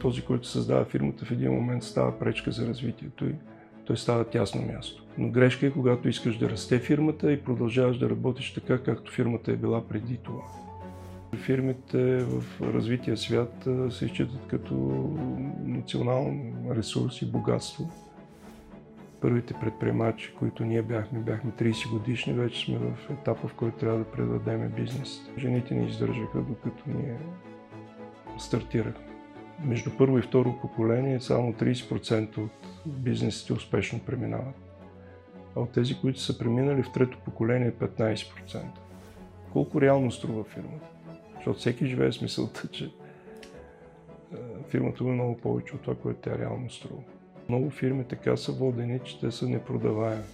Този, който създава фирмата в един момент става пречка за развитието и той става тясно място. Но грешка е, когато искаш да расте фирмата и продължаваш да работиш така, както фирмата е била преди това. Фирмите в развития свят се изчитат като национален ресурс и богатство. Първите предприемачи, които ние бяхме, бяхме 30 годишни, вече сме в етапа, в който трябва да предадем бизнес. Жените ни издържаха, докато ние стартирахме. Между първо и второ поколение само 30% от бизнесите успешно преминават. А от тези, които са преминали в трето поколение, 15%. Колко реално струва фирмата? Защото всеки живее с мисълта, че фирмата е много повече от това, което тя реално струва. Много фирми така са водени, че те са непродаваеми.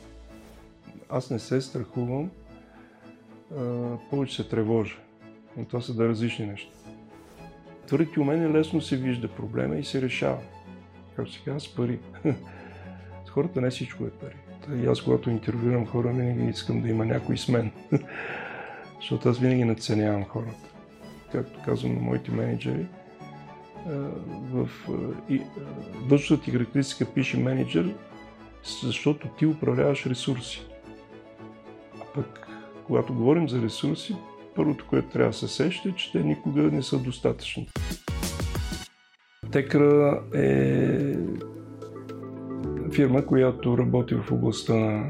Аз не се страхувам, повече се тревожа. Но това са да различни неща. Твърдите у мен е лесно се вижда проблема и се решава. Както се казва, с пари. С хората не всичко е пари. И аз, когато интервюирам хора, винаги искам да има някой с мен. Защото аз винаги надценявам хората. Както казвам на моите менеджери, в външната ти характеристика пише менеджер, защото ти управляваш ресурси. А пък, когато говорим за ресурси, първото, което трябва да се сеща е, че те никога не са достатъчни. Текра е фирма, която работи в областта на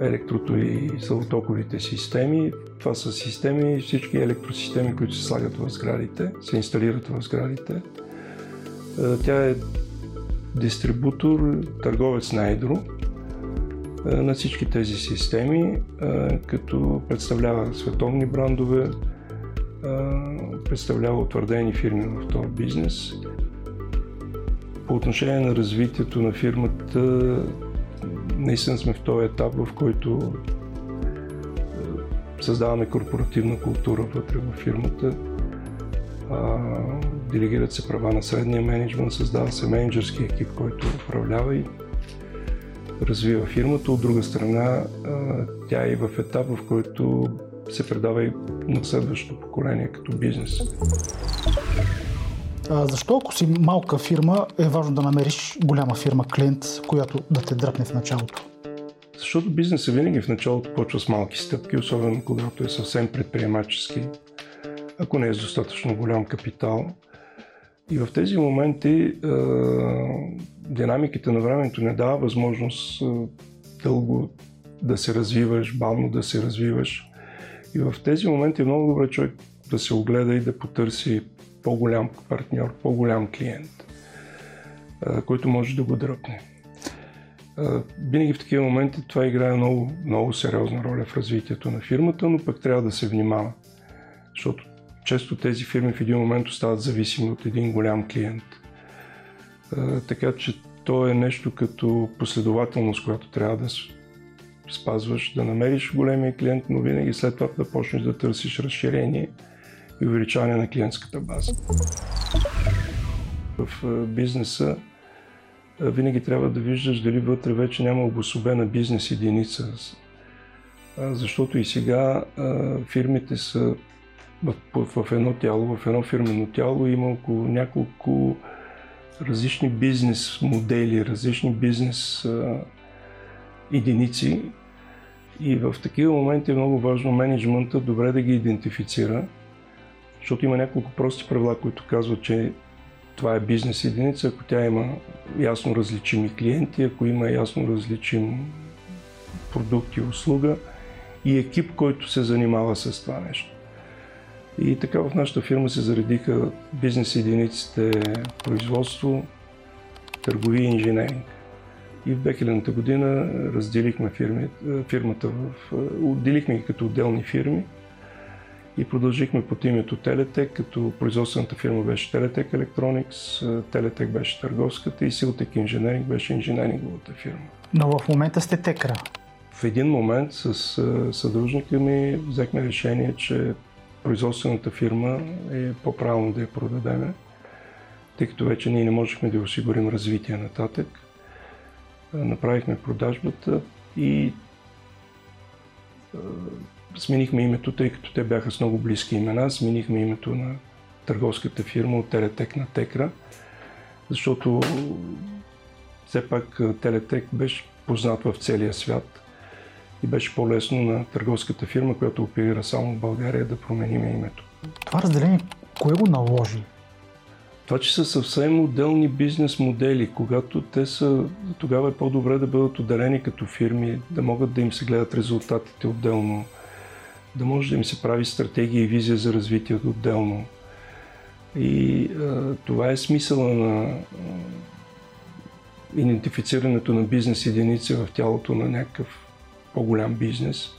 електрото и сълтоковите системи. Това са системи, всички електросистеми, които се слагат в сградите, се инсталират в сградите. Е, тя е дистрибутор, търговец на едро на всички тези системи, е, като представлява световни брандове, представлява утвърдени фирми в този бизнес. По отношение на развитието на фирмата, наистина сме в този етап, в който създаваме корпоративна култура вътре в фирмата. делегират се права на средния менеджмент, създава се менеджерски екип, който управлява и развива фирмата. От друга страна, тя е в етап, в който се предава и на следващото поколение като бизнес. А защо, ако си малка фирма, е важно да намериш голяма фирма, клиент, която да те дръпне в началото? Защото бизнесът винаги в началото почва с малки стъпки, особено когато е съвсем предприемачески, ако не е с достатъчно голям капитал. И в тези моменти е, динамиката на времето не дава възможност е, дълго да се развиваш, бавно да се развиваш. И в тези моменти е много добре човек да се огледа и да потърси по-голям партньор, по-голям клиент, който може да го дръпне. Винаги в такива моменти това играе много, много сериозна роля в развитието на фирмата, но пък трябва да се внимава, защото често тези фирми в един момент остават зависими от един голям клиент. Така че то е нещо като последователност, която трябва да спазваш, да намериш големия клиент, но винаги след това да почнеш да търсиш разширение и увеличаване на клиентската база. В бизнеса винаги трябва да виждаш дали вътре вече няма обособена бизнес единица. Защото и сега фирмите са в, в едно тяло, в едно фирмено тяло има около няколко различни бизнес модели, различни бизнес единици. И в такива моменти е много важно менеджмента добре да ги идентифицира, защото има няколко прости правила, които казват, че това е бизнес единица, ако тя има ясно различими клиенти, ако има ясно различим продукт и услуга и екип, който се занимава с това нещо. И така в нашата фирма се заредиха бизнес единиците производство, търговия и инженеринг. И в 2000 година разделихме фирми, фирмата, в, отделихме ги като отделни фирми и продължихме под името Телетек, като производствената фирма беше Телетек Electronics, Телетек беше търговската и Силтек Инженеринг беше инженеринговата фирма. Но в момента сте Текра. В един момент с съдружника ми взехме решение, че производствената фирма е по-правилно да я продадеме, тъй като вече ние не можехме да осигурим развитие нататък. Направихме продажбата и сменихме името, тъй като те бяха с много близки имена, сменихме името на търговската фирма от Телетек на Текра, защото все пак Телетек беше познат в целия свят и беше по-лесно на търговската фирма, която оперира само в България, да променим името. Това разделение, кое го наложи? Това, че са съвсем отделни бизнес модели, когато те са, тогава е по-добре да бъдат отделени като фирми, да могат да им се гледат резултатите отделно, да може да им се прави стратегия и визия за развитието отделно. И а, това е смисъла на а, идентифицирането на бизнес единици в тялото на някакъв по-голям бизнес.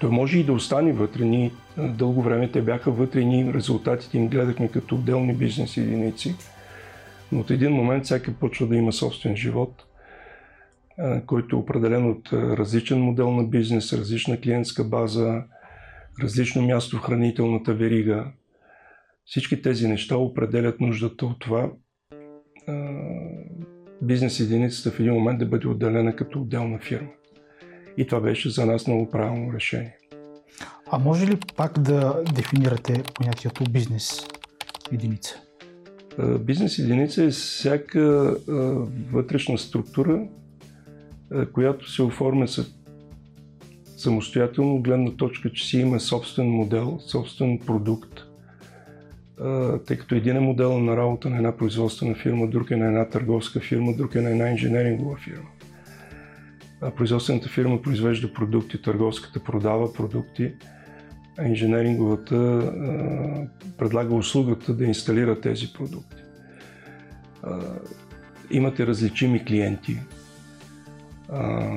Той може и да остане вътре. Ние дълго време те бяха вътре и ние резултатите им гледахме като отделни бизнес единици. Но от един момент всяка почва да има собствен живот, който е определен от различен модел на бизнес, различна клиентска база, различно място в хранителната верига. Всички тези неща определят нуждата от това бизнес единицата в един момент да бъде отделена като отделна фирма. И това беше за нас много правилно решение. А може ли пак да дефинирате понятието бизнес единица? Бизнес единица е всяка вътрешна структура, която се оформя самостоятелно, гледна точка, че си има собствен модел, собствен продукт, тъй като един е модел на работа на една производствена фирма, друг е на една търговска фирма, друг е на една инженерингова фирма производствената фирма произвежда продукти, търговската продава продукти, а инженеринговата а, предлага услугата да инсталира тези продукти. А, имате различими клиенти, а,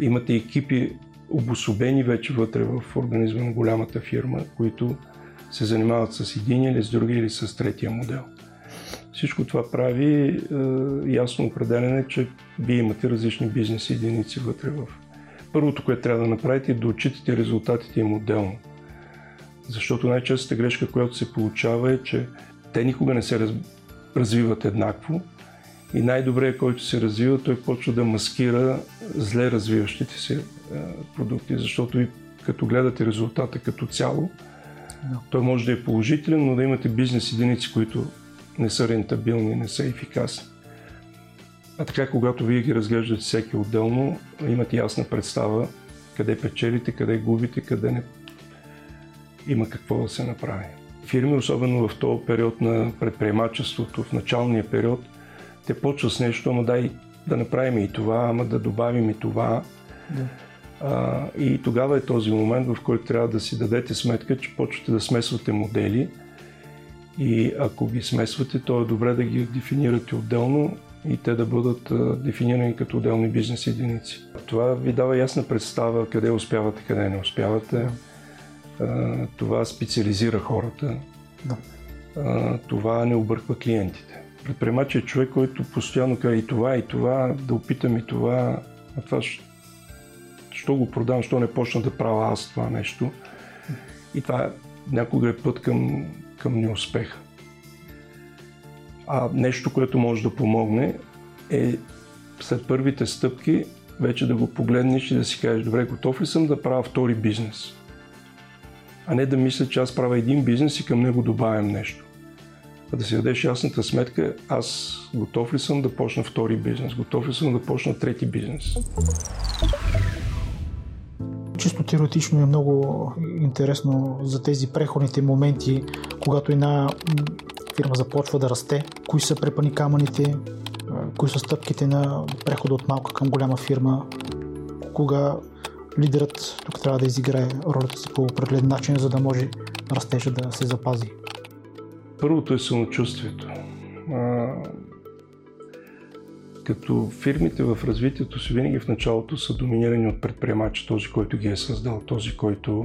имате екипи обособени вече вътре в организма на голямата фирма, които се занимават с един или с други или с третия модел. Всичко това прави е, ясно определене, че вие имате различни бизнес единици вътре в. Първото, което трябва да направите е да отчитате резултатите им отделно. Защото най-честата грешка, която се получава е, че те никога не се раз... развиват еднакво и най-добре, който се развива, той почва да маскира зле развиващите се е, продукти, защото ви като гледате резултата като цяло, той може да е положителен, но да имате бизнес единици, които не са рентабилни, не са ефикасни. А така, когато вие ги разглеждате всеки отделно, имате ясна представа къде печелите, къде губите, къде не има какво да се направи. Фирми, особено в този период на предприемачеството, в началния период, те почват с нещо, ама дай да направим и това, ама да добавим и това. Да. А, и тогава е този момент, в който трябва да си дадете сметка, че почвате да смесвате модели – и ако ги смесвате, то е добре да ги дефинирате отделно и те да бъдат дефинирани като отделни бизнес единици. Това ви дава ясна представа къде успявате, къде не успявате. Това специализира хората. Да. Това не обърква клиентите. Предприемач е човек, който постоянно казва и това, и това, да опитам и това, а това що го продам, що не почна да правя аз това нещо. И това някога е път към към неуспеха. А нещо, което може да помогне е след първите стъпки вече да го погледнеш и да си кажеш, добре, готов ли съм да правя втори бизнес? А не да мисля, че аз правя един бизнес и към него добавям нещо. А да си дадеш ясната сметка, аз готов ли съм да почна втори бизнес, готов ли съм да почна трети бизнес чисто теоретично е много интересно за тези преходните моменти, когато една фирма започва да расте, кои са препани камъните, кои са стъпките на прехода от малка към голяма фирма, кога лидерът тук трябва да изиграе ролята си по определен начин, за да може растежа да се запази. Първото е самочувствието като фирмите в развитието си винаги в началото са доминирани от предприемача, този, който ги е създал, този, който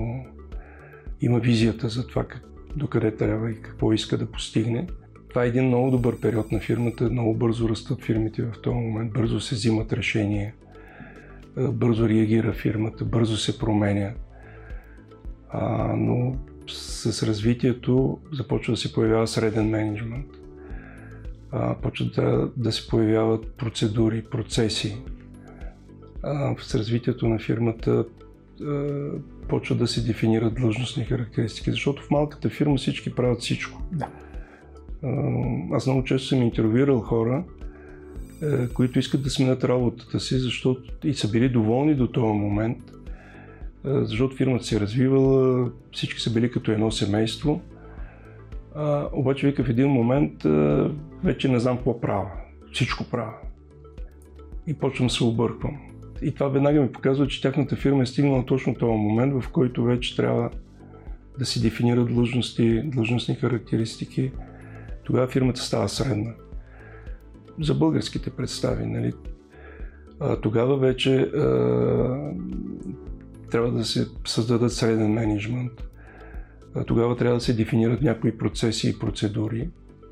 има визията за това как, докъде трябва и какво иска да постигне. Това е един много добър период на фирмата, много бързо растат фирмите в този момент, бързо се взимат решения, бързо реагира фирмата, бързо се променя. А, но с развитието започва да се появява среден менеджмент почват да, да се появяват процедури, процеси. А, с развитието на фирмата а, почва да се дефинират длъжностни характеристики, защото в малката фирма всички правят всичко. Да. аз много често съм интервюирал хора, които искат да сменят работата си, защото и са били доволни до този момент, защото фирмата се е развивала, всички са били като едно семейство. А, обаче вика в един момент а, вече не знам какво правя. Всичко правя. И почвам да се обърквам. И това веднага ми показва, че тяхната фирма е стигнала точно този момент, в който вече трябва да си дефинират длъжности, длъжностни характеристики. Тогава фирмата става средна. За българските представи, нали? А, тогава вече а, трябва да се създадат среден менеджмент. А, тогава трябва да се дефинират някои процеси и процедури.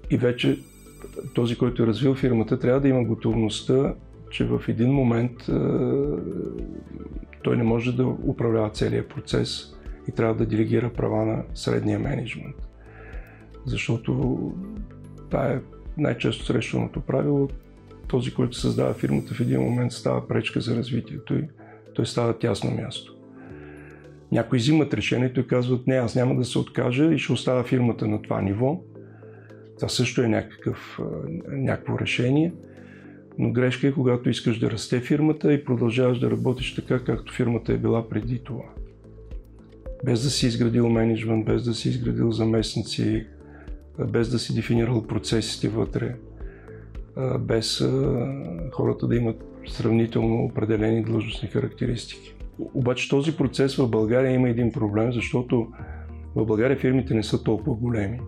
И вече този, който е развил фирмата, трябва да има готовността че в един момент той не може да управлява целият процес и трябва да делегира права на средния менеджмент. Защото това е най-често срещаното правило. Този, който създава фирмата в един момент става пречка за развитието и той става тясно място. Някои взимат решението и казват, не, аз няма да се откажа и ще оставя фирмата на това ниво. Това също е някакъв, някакво решение – но грешка е когато искаш да расте фирмата и продължаваш да работиш така, както фирмата е била преди това. Без да си изградил менеджмент, без да си изградил заместници, без да си дефинирал процесите вътре, без хората да имат сравнително определени длъжностни характеристики. Обаче този процес в България има един проблем, защото в България фирмите не са толкова големи.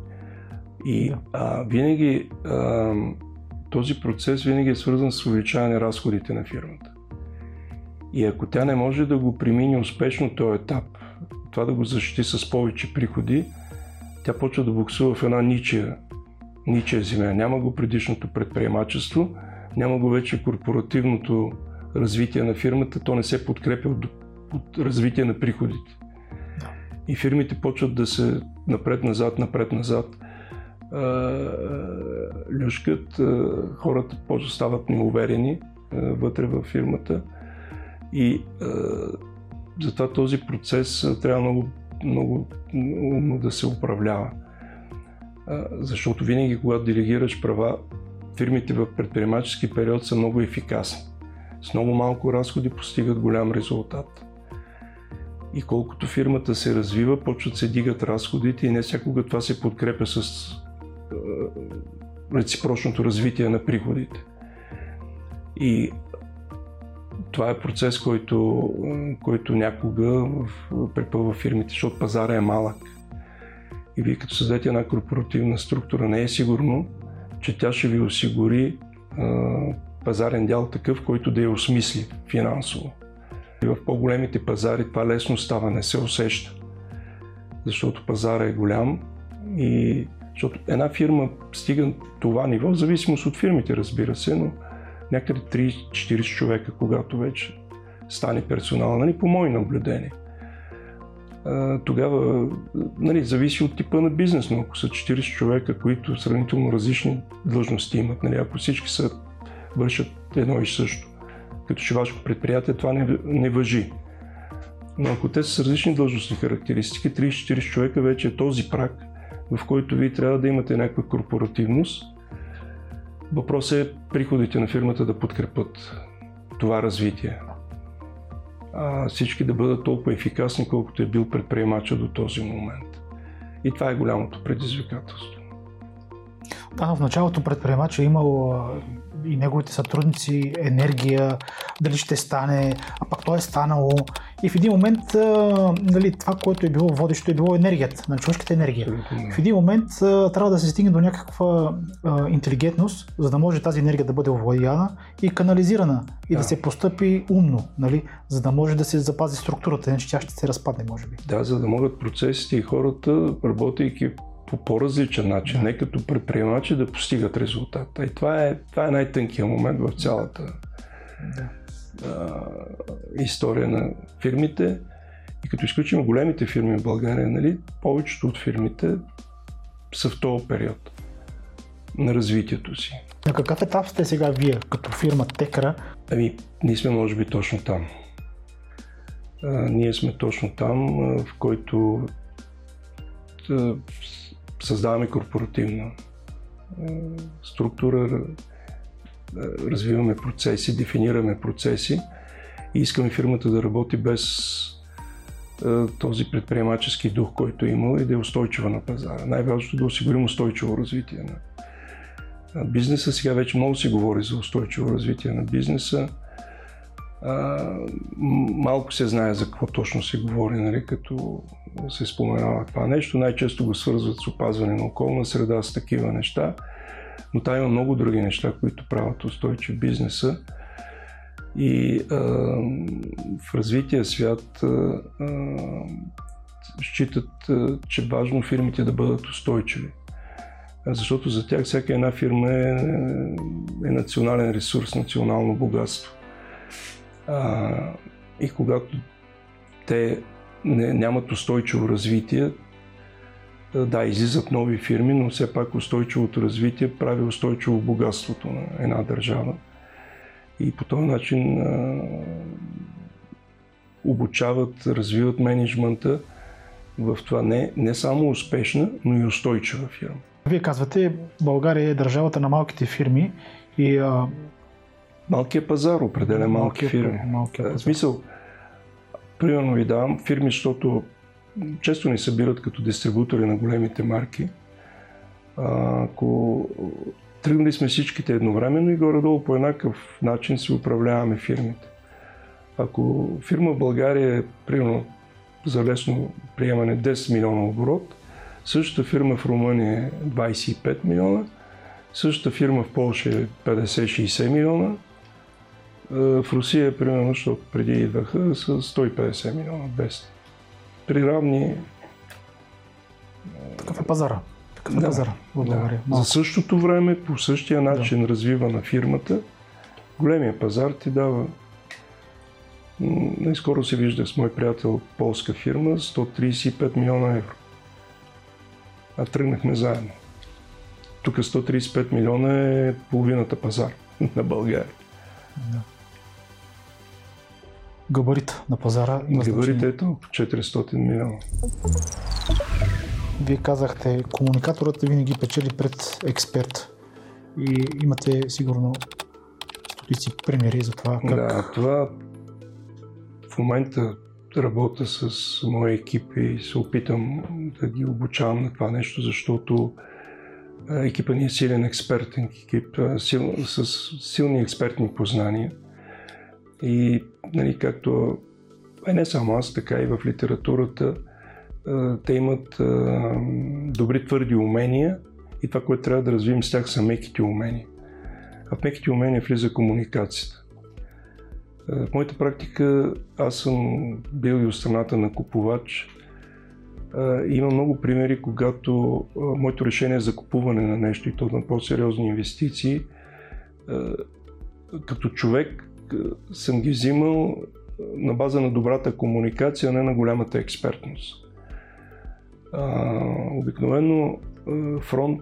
И а, винаги а, този процес винаги е свързан с увеличаване разходите на фирмата. И ако тя не може да го премине успешно този етап, това да го защити с повече приходи, тя почва да буксува в една ничия, ничия земя. Няма го предишното предприемачество, няма го вече корпоративното развитие на фирмата, то не се подкрепя от, от развитие на приходите. И фирмите почват да се напред-назад, напред-назад люшкат, хората после стават неуверени вътре във фирмата и затова този процес трябва много, много умно да се управлява. Защото винаги, когато делегираш права, фирмите в предприемачески период са много ефикасни. С много малко разходи постигат голям резултат. И колкото фирмата се развива, почват се дигат разходите и не всякога това се подкрепя с реципрочното развитие на приходите. И това е процес, който, който някога препълва фирмите, защото пазара е малък. И вие като създадете една корпоративна структура, не е сигурно, че тя ще ви осигури а, пазарен дял такъв, който да я осмисли финансово. И в по-големите пазари това лесно става, не се усеща. Защото пазара е голям и защото една фирма стига това ниво, в зависимост от фирмите, разбира се, но някъде 3-40 човека, когато вече стане персонал, нали, по мои наблюдения. Тогава нали, зависи от типа на бизнес, но ако са 40 човека, които сравнително различни длъжности имат, нали, ако всички са, вършат едно и също, като че вашето предприятие, това не, не въжи. Но ако те са с различни длъжностни характеристики, 30-40 човека вече е този прак, в който вие трябва да имате някаква корпоративност. Въпросът е приходите на фирмата да подкрепят това развитие. А всички да бъдат толкова ефикасни, колкото е бил предприемача до този момент. И това е голямото предизвикателство. Да, в началото предприемача е имал и неговите сътрудници енергия, дали ще стане, а пак то е станало. И в един момент нали, това, което е било водещо, е било енергията, на нали, човешката енергия. В един момент трябва да се стигне до някаква интелигентност, за да може тази енергия да бъде овладяна и канализирана и да, да се постъпи умно, нали, за да може да се запази структурата, иначе тя ще се разпадне, може би. Да, за да могат процесите и хората, работейки по по-различен начин, не като предприемачи да постигат резултата. И това е, това е най-тънкия момент в цялата а, история на фирмите. И като изключим големите фирми в България, нали, повечето от фирмите са в този период на развитието си. На какъв етап сте сега вие, като фирма Текра? Ами, ние сме може би точно там. А, ние сме точно там, в който създаваме корпоративна структура, развиваме процеси, дефинираме процеси и искаме фирмата да работи без този предприемачески дух, който е имал и да е устойчива на пазара. Най-важното е да осигурим устойчиво развитие на бизнеса. Сега вече много се говори за устойчиво развитие на бизнеса. Малко се знае за какво точно се говори, нали, като се споменава това нещо. Най-често го свързват с опазване на околна среда, с такива неща. Но там има много други неща, които правят устойчив бизнеса. И а, в развития свят а, а, считат, а, че важно фирмите да бъдат устойчиви. Защото за тях всяка една фирма е, е национален ресурс, национално богатство. А, и когато те не, нямат устойчиво развитие, да, излизат нови фирми, но все пак устойчивото развитие прави устойчиво богатството на една държава. И по този начин а, обучават, развиват менеджмента в това не, не само успешна, но и устойчива фирма. Вие казвате, България е държавата на малките фирми и... А... Малкият пазар определя малки малкият, фирми. Малкият пазар. В смисъл, примерно ви давам фирми, защото често ни събират като дистрибутори на големите марки. Ако тръгнали сме всичките едновременно и горе-долу по еднакъв начин си управляваме фирмите. Ако фирма в България е, примерно, за лесно приемане 10 милиона оборот, същата фирма в Румъния е 25 милиона, същата фирма в Польша е 50-60 милиона, в Русия, примерно, защото преди идваха, с 150 милиона, 200 при равни... Такъв е пазара. Такъв е да, пазара в България. Да. За същото време, по същия начин да. развива на фирмата, големия пазар ти дава най-скоро се вижда с мой приятел полска фирма 135 милиона евро. А тръгнахме заедно. Тук 135 милиона е половината пазар на България. Да габарит на пазара има Габарит е толкова 400 милиона. Вие казахте, комуникаторът винаги печели пред експерт. И имате сигурно стотици примери за това. Как... Да, това в момента работя с моя екип и се опитам да ги обучавам на това нещо, защото екипа ни е силен експертен екип, сил, с силни експертни познания – и нали, както е не само аз, така и в литературата, те имат добри твърди умения и това, което трябва да развием с тях са меките умения. А в меките умения влиза комуникацията. В моята практика аз съм бил и от страната на купувач. Има много примери, когато моето решение за купуване на нещо и то на по-сериозни инвестиции, като човек съм ги взимал на база на добрата комуникация, а не на голямата експертност. А, обикновено фронт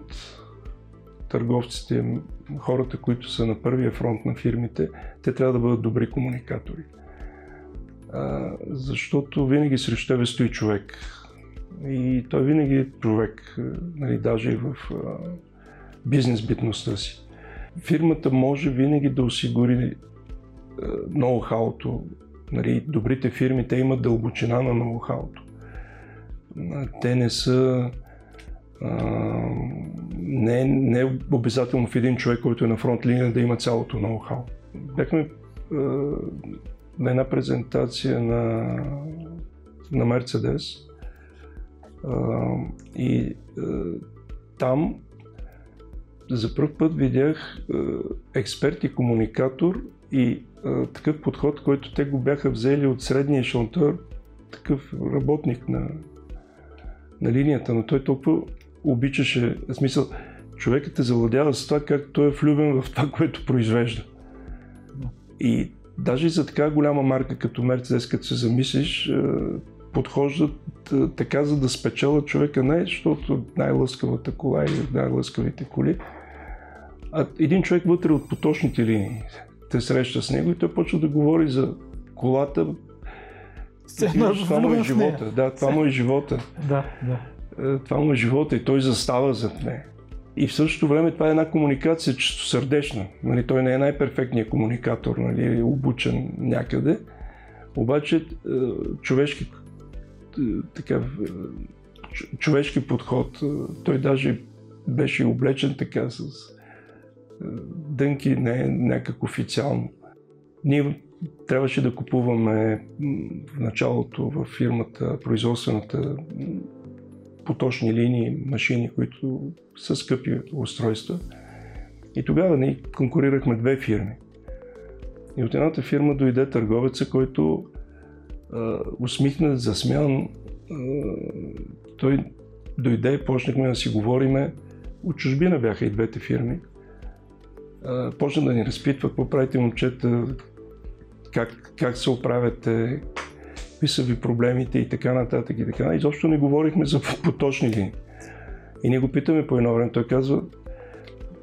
търговците, хората, които са на първия фронт на фирмите, те трябва да бъдат добри комуникатори. А, защото винаги срещу тебе стои човек. И той винаги е човек, нали, даже и в а, бизнес битността си. Фирмата може винаги да осигури ноу-хауто. Нали, добрите фирми, те имат дълбочина на ноу-хауто. Те не са не, не е обязателно в един човек, който е на фронт линия да има цялото ноу-хау. Бяхме а, на една презентация на, на Мерцедес и а, там за първ път видях а, експерт и комуникатор и а, такъв подход, който те го бяха взели от средния шонтор, такъв работник на, на линията, но той толкова обичаше, в смисъл, човекът е завладява с това, как той е влюбен в това, което произвежда. И даже за така голяма марка като Мерцедес, като се замислиш, подхождат така, за да спечелят човека не защото най-лъскавата кола или най-лъскавите коли, а един човек вътре от поточните линии те среща с него и той почва да говори за колата. Сцена, това му е живота. Да, това му е живота. Да, да. Е, това му е живота и той застава зад нея. И в същото време това е една комуникация чисто сърдечна. Нали, той не е най-перфектният комуникатор, нали, обучен някъде. Обаче е, човешки, е, така, е, човешки подход, той даже беше облечен така с дънки, не е някак официално. Ние трябваше да купуваме в началото в фирмата, производствената поточни линии, машини, които са скъпи устройства. И тогава ние конкурирахме две фирми. И от едната фирма дойде търговеца, който а, усмихнат, засмян. А, той дойде и почнахме да си говориме. От чужбина бяха и двете фирми. Почна да ни разпитва какво правите момчета, как, как се оправяте, какви са ви проблемите и така нататък и така. Изобщо не говорихме за поточни линии. И ние го питаме по едно време. Той казва,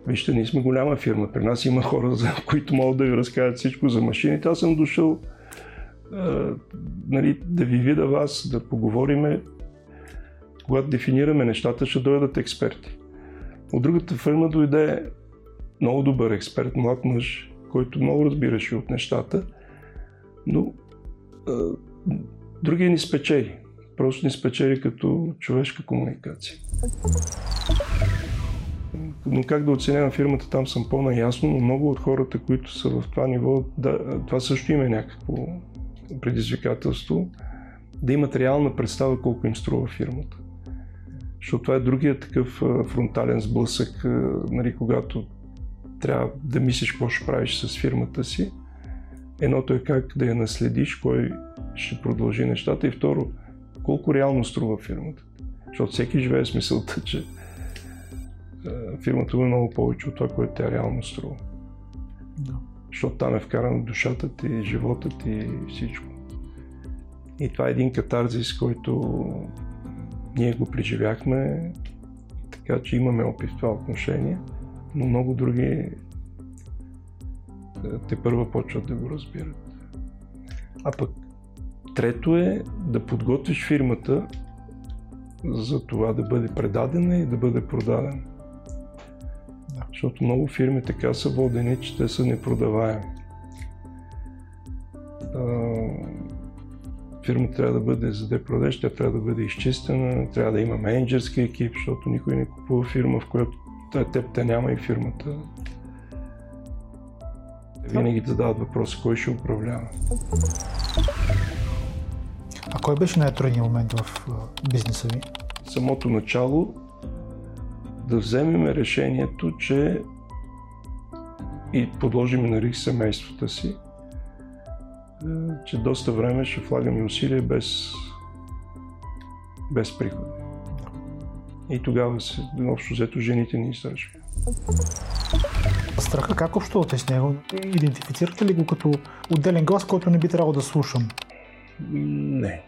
вижте, ние сме голяма фирма. При нас има хора, за които могат да ви разкажат всичко за машините. Аз съм дошъл а, нали, да ви видя вас, да поговориме. Когато дефинираме нещата, ще дойдат експерти. От другата фирма дойде много добър експерт, млад мъж, който много разбираше от нещата, но а, другия ни спечели. Просто ни спечели като човешка комуникация. Но как да оценявам фирмата, там съм по-наясно, но много от хората, които са в това ниво, да, това също има някакво предизвикателство, да имат реална представа колко им струва фирмата. Защото това е другия такъв фронтален сблъсък, нали, когато трябва да мислиш какво ще правиш с фирмата си. Едното е как да я наследиш, кой ще продължи нещата и второ, колко реално струва фирмата. Защото всеки живее с мисълта, че фирмата е много повече от това, което тя реално струва. Да. Защото там е вкарана душата ти, живота ти и всичко. И това е един катарзис, който ние го преживяхме, така че имаме опит в това отношение, но много други е, те първа почват да го разбират. А пък Трето е да подготвиш фирмата за това да бъде предадена и да бъде продадена. Да. Защото много фирми така са водени, че те са непродаваеми. Фирма трябва да бъде, за да продадеш, тя трябва да бъде изчистена, трябва да има менеджерски екип, защото никой не купува фирма, в която теб те няма и фирмата. Винаги задават въпроса, кой ще управлява. А кой беше най-трудният момент в бизнеса ви? Самото начало да вземем решението, че и подложим на риск семействата си, че доста време ще влагаме усилия без, без приходи. И тогава се, общо взето жените ни изражаха. Страха как общувате с него? Идентифицирате ли го като отделен глас, който не би трябвало да слушам? Не.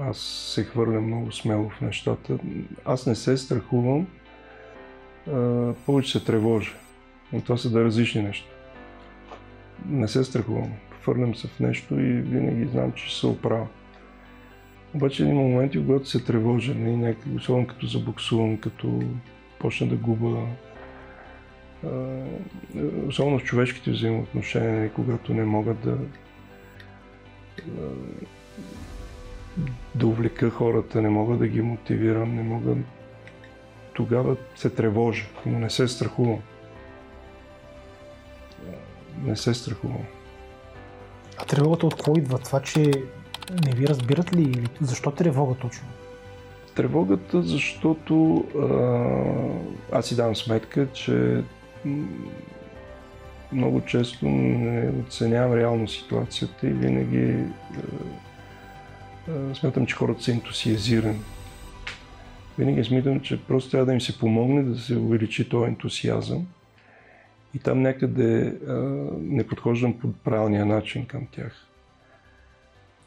Аз се хвърля много смело в нещата. Аз не се страхувам, а, повече се тревожа. Но това са да различни неща. Не се страхувам. Хвърлям се в нещо и винаги знам, че ще се оправя. Обаче има моменти, когато се тревожа, не, някак, особено като забуксувам, като почна да губа. особено в човешките взаимоотношения, когато не могат да да увлека хората, не мога да ги мотивирам, не мога... Тогава се тревожа, но не се страхувам. Не се страхувам. А тревогата от какво идва? Това, че не ви разбират ли или защо тревога точно? Тревогата, защото а, аз си давам сметка, че много често не оценявам реално ситуацията и винаги смятам, че хората са ентусиазирани. Винаги смятам, че просто трябва да им се помогне да се увеличи този ентусиазъм. И там някъде а, не подхождам по правилния начин към тях.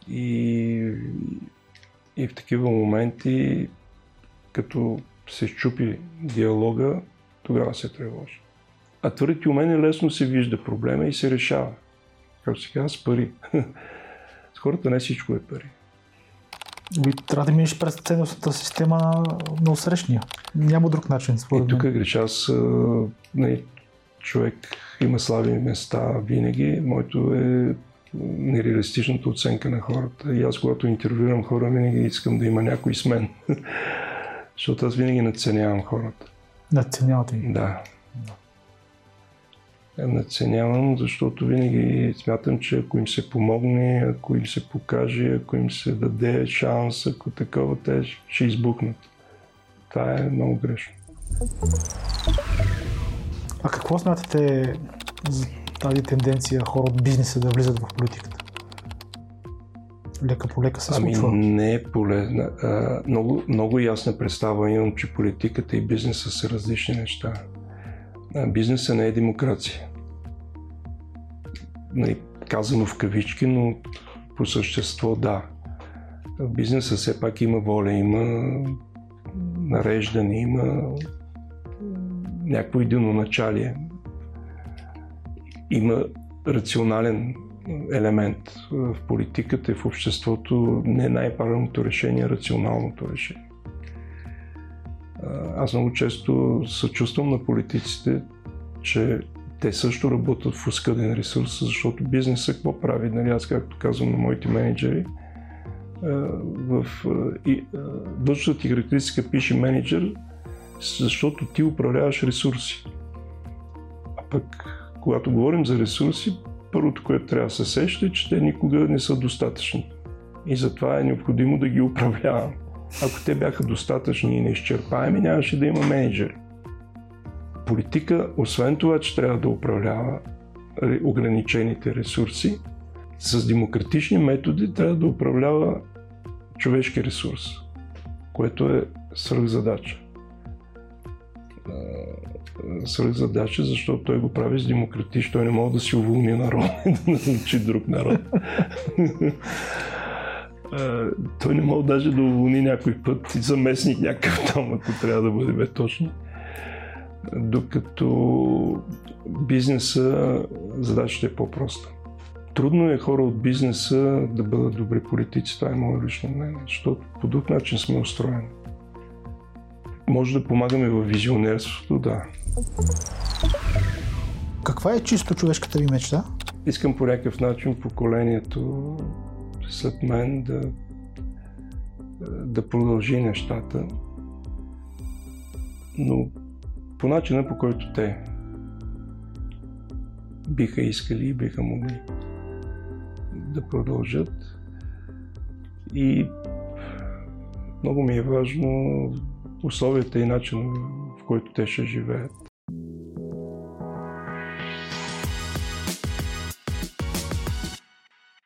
И, и в такива моменти, като се щупи диалога, тогава се тревожа. А твърдите умения лесно се вижда проблема и се решава. Както се казва, с пари. С хората не всичко е пари. Ви трябва да минеш през ценностната система на, на усрещния. Няма друг начин, според И тук греша аз, не, човек има слаби места винаги. Моето е нереалистичната оценка на хората. И аз, когато интервюирам хора, винаги искам да има някой с мен. Защото аз винаги надценявам хората. Надценявате ги? Да. Надценявам, защото винаги смятам, че ако им се помогне, ако им се покаже, ако им се даде шанс, ако такова, те ще избухнат. Това е много грешно. А какво смятате за тази тенденция хора от бизнеса да влизат в политиката? Лека по лека се случва. Ами не е полезна. А, много, много ясна представа имам, че политиката и бизнеса са различни неща. А, бизнеса не е демокрация. Нали, казано в кавички, но по същество да. В бизнеса все пак има воля, има нареждане, има някакво единоначалие. Има рационален елемент в политиката и в обществото. Не е най-правилното решение, е рационалното решение. Аз много често съчувствам на политиците, че те също работят в оскъден ресурс, защото бизнесът какво прави? Нали, аз както казвам на моите менеджери, в външната ти характеристика пише менеджер, защото ти управляваш ресурси. А пък, когато говорим за ресурси, първото, което трябва да се сеща е, че те никога не са достатъчни. И затова е необходимо да ги управлявам. Ако те бяха достатъчни и неизчерпаеми, нямаше да има менеджери. Политика, освен това, че трябва да управлява ограничените ресурси, с демократични методи трябва да управлява човешки ресурс, което е свръхзадача. Свръхзадача, защото той го прави с демократично, той не може да си уволни народ и да назначи друг народ. той не може даже да уволни някой път и заместник някакъв там, ако трябва да бъде бе точно. Докато бизнеса задачата е по-проста. Трудно е хора от бизнеса да бъдат добри политици, това е мое лично мнение, защото по друг начин сме устроени. Може да помагаме в визионерството, да. Каква е чисто човешката ви мечта? Искам по някакъв начин поколението след мен да, да продължи нещата, но по начина по който те биха искали и биха могли да продължат. И много ми е важно условията и начин, в който те ще живеят.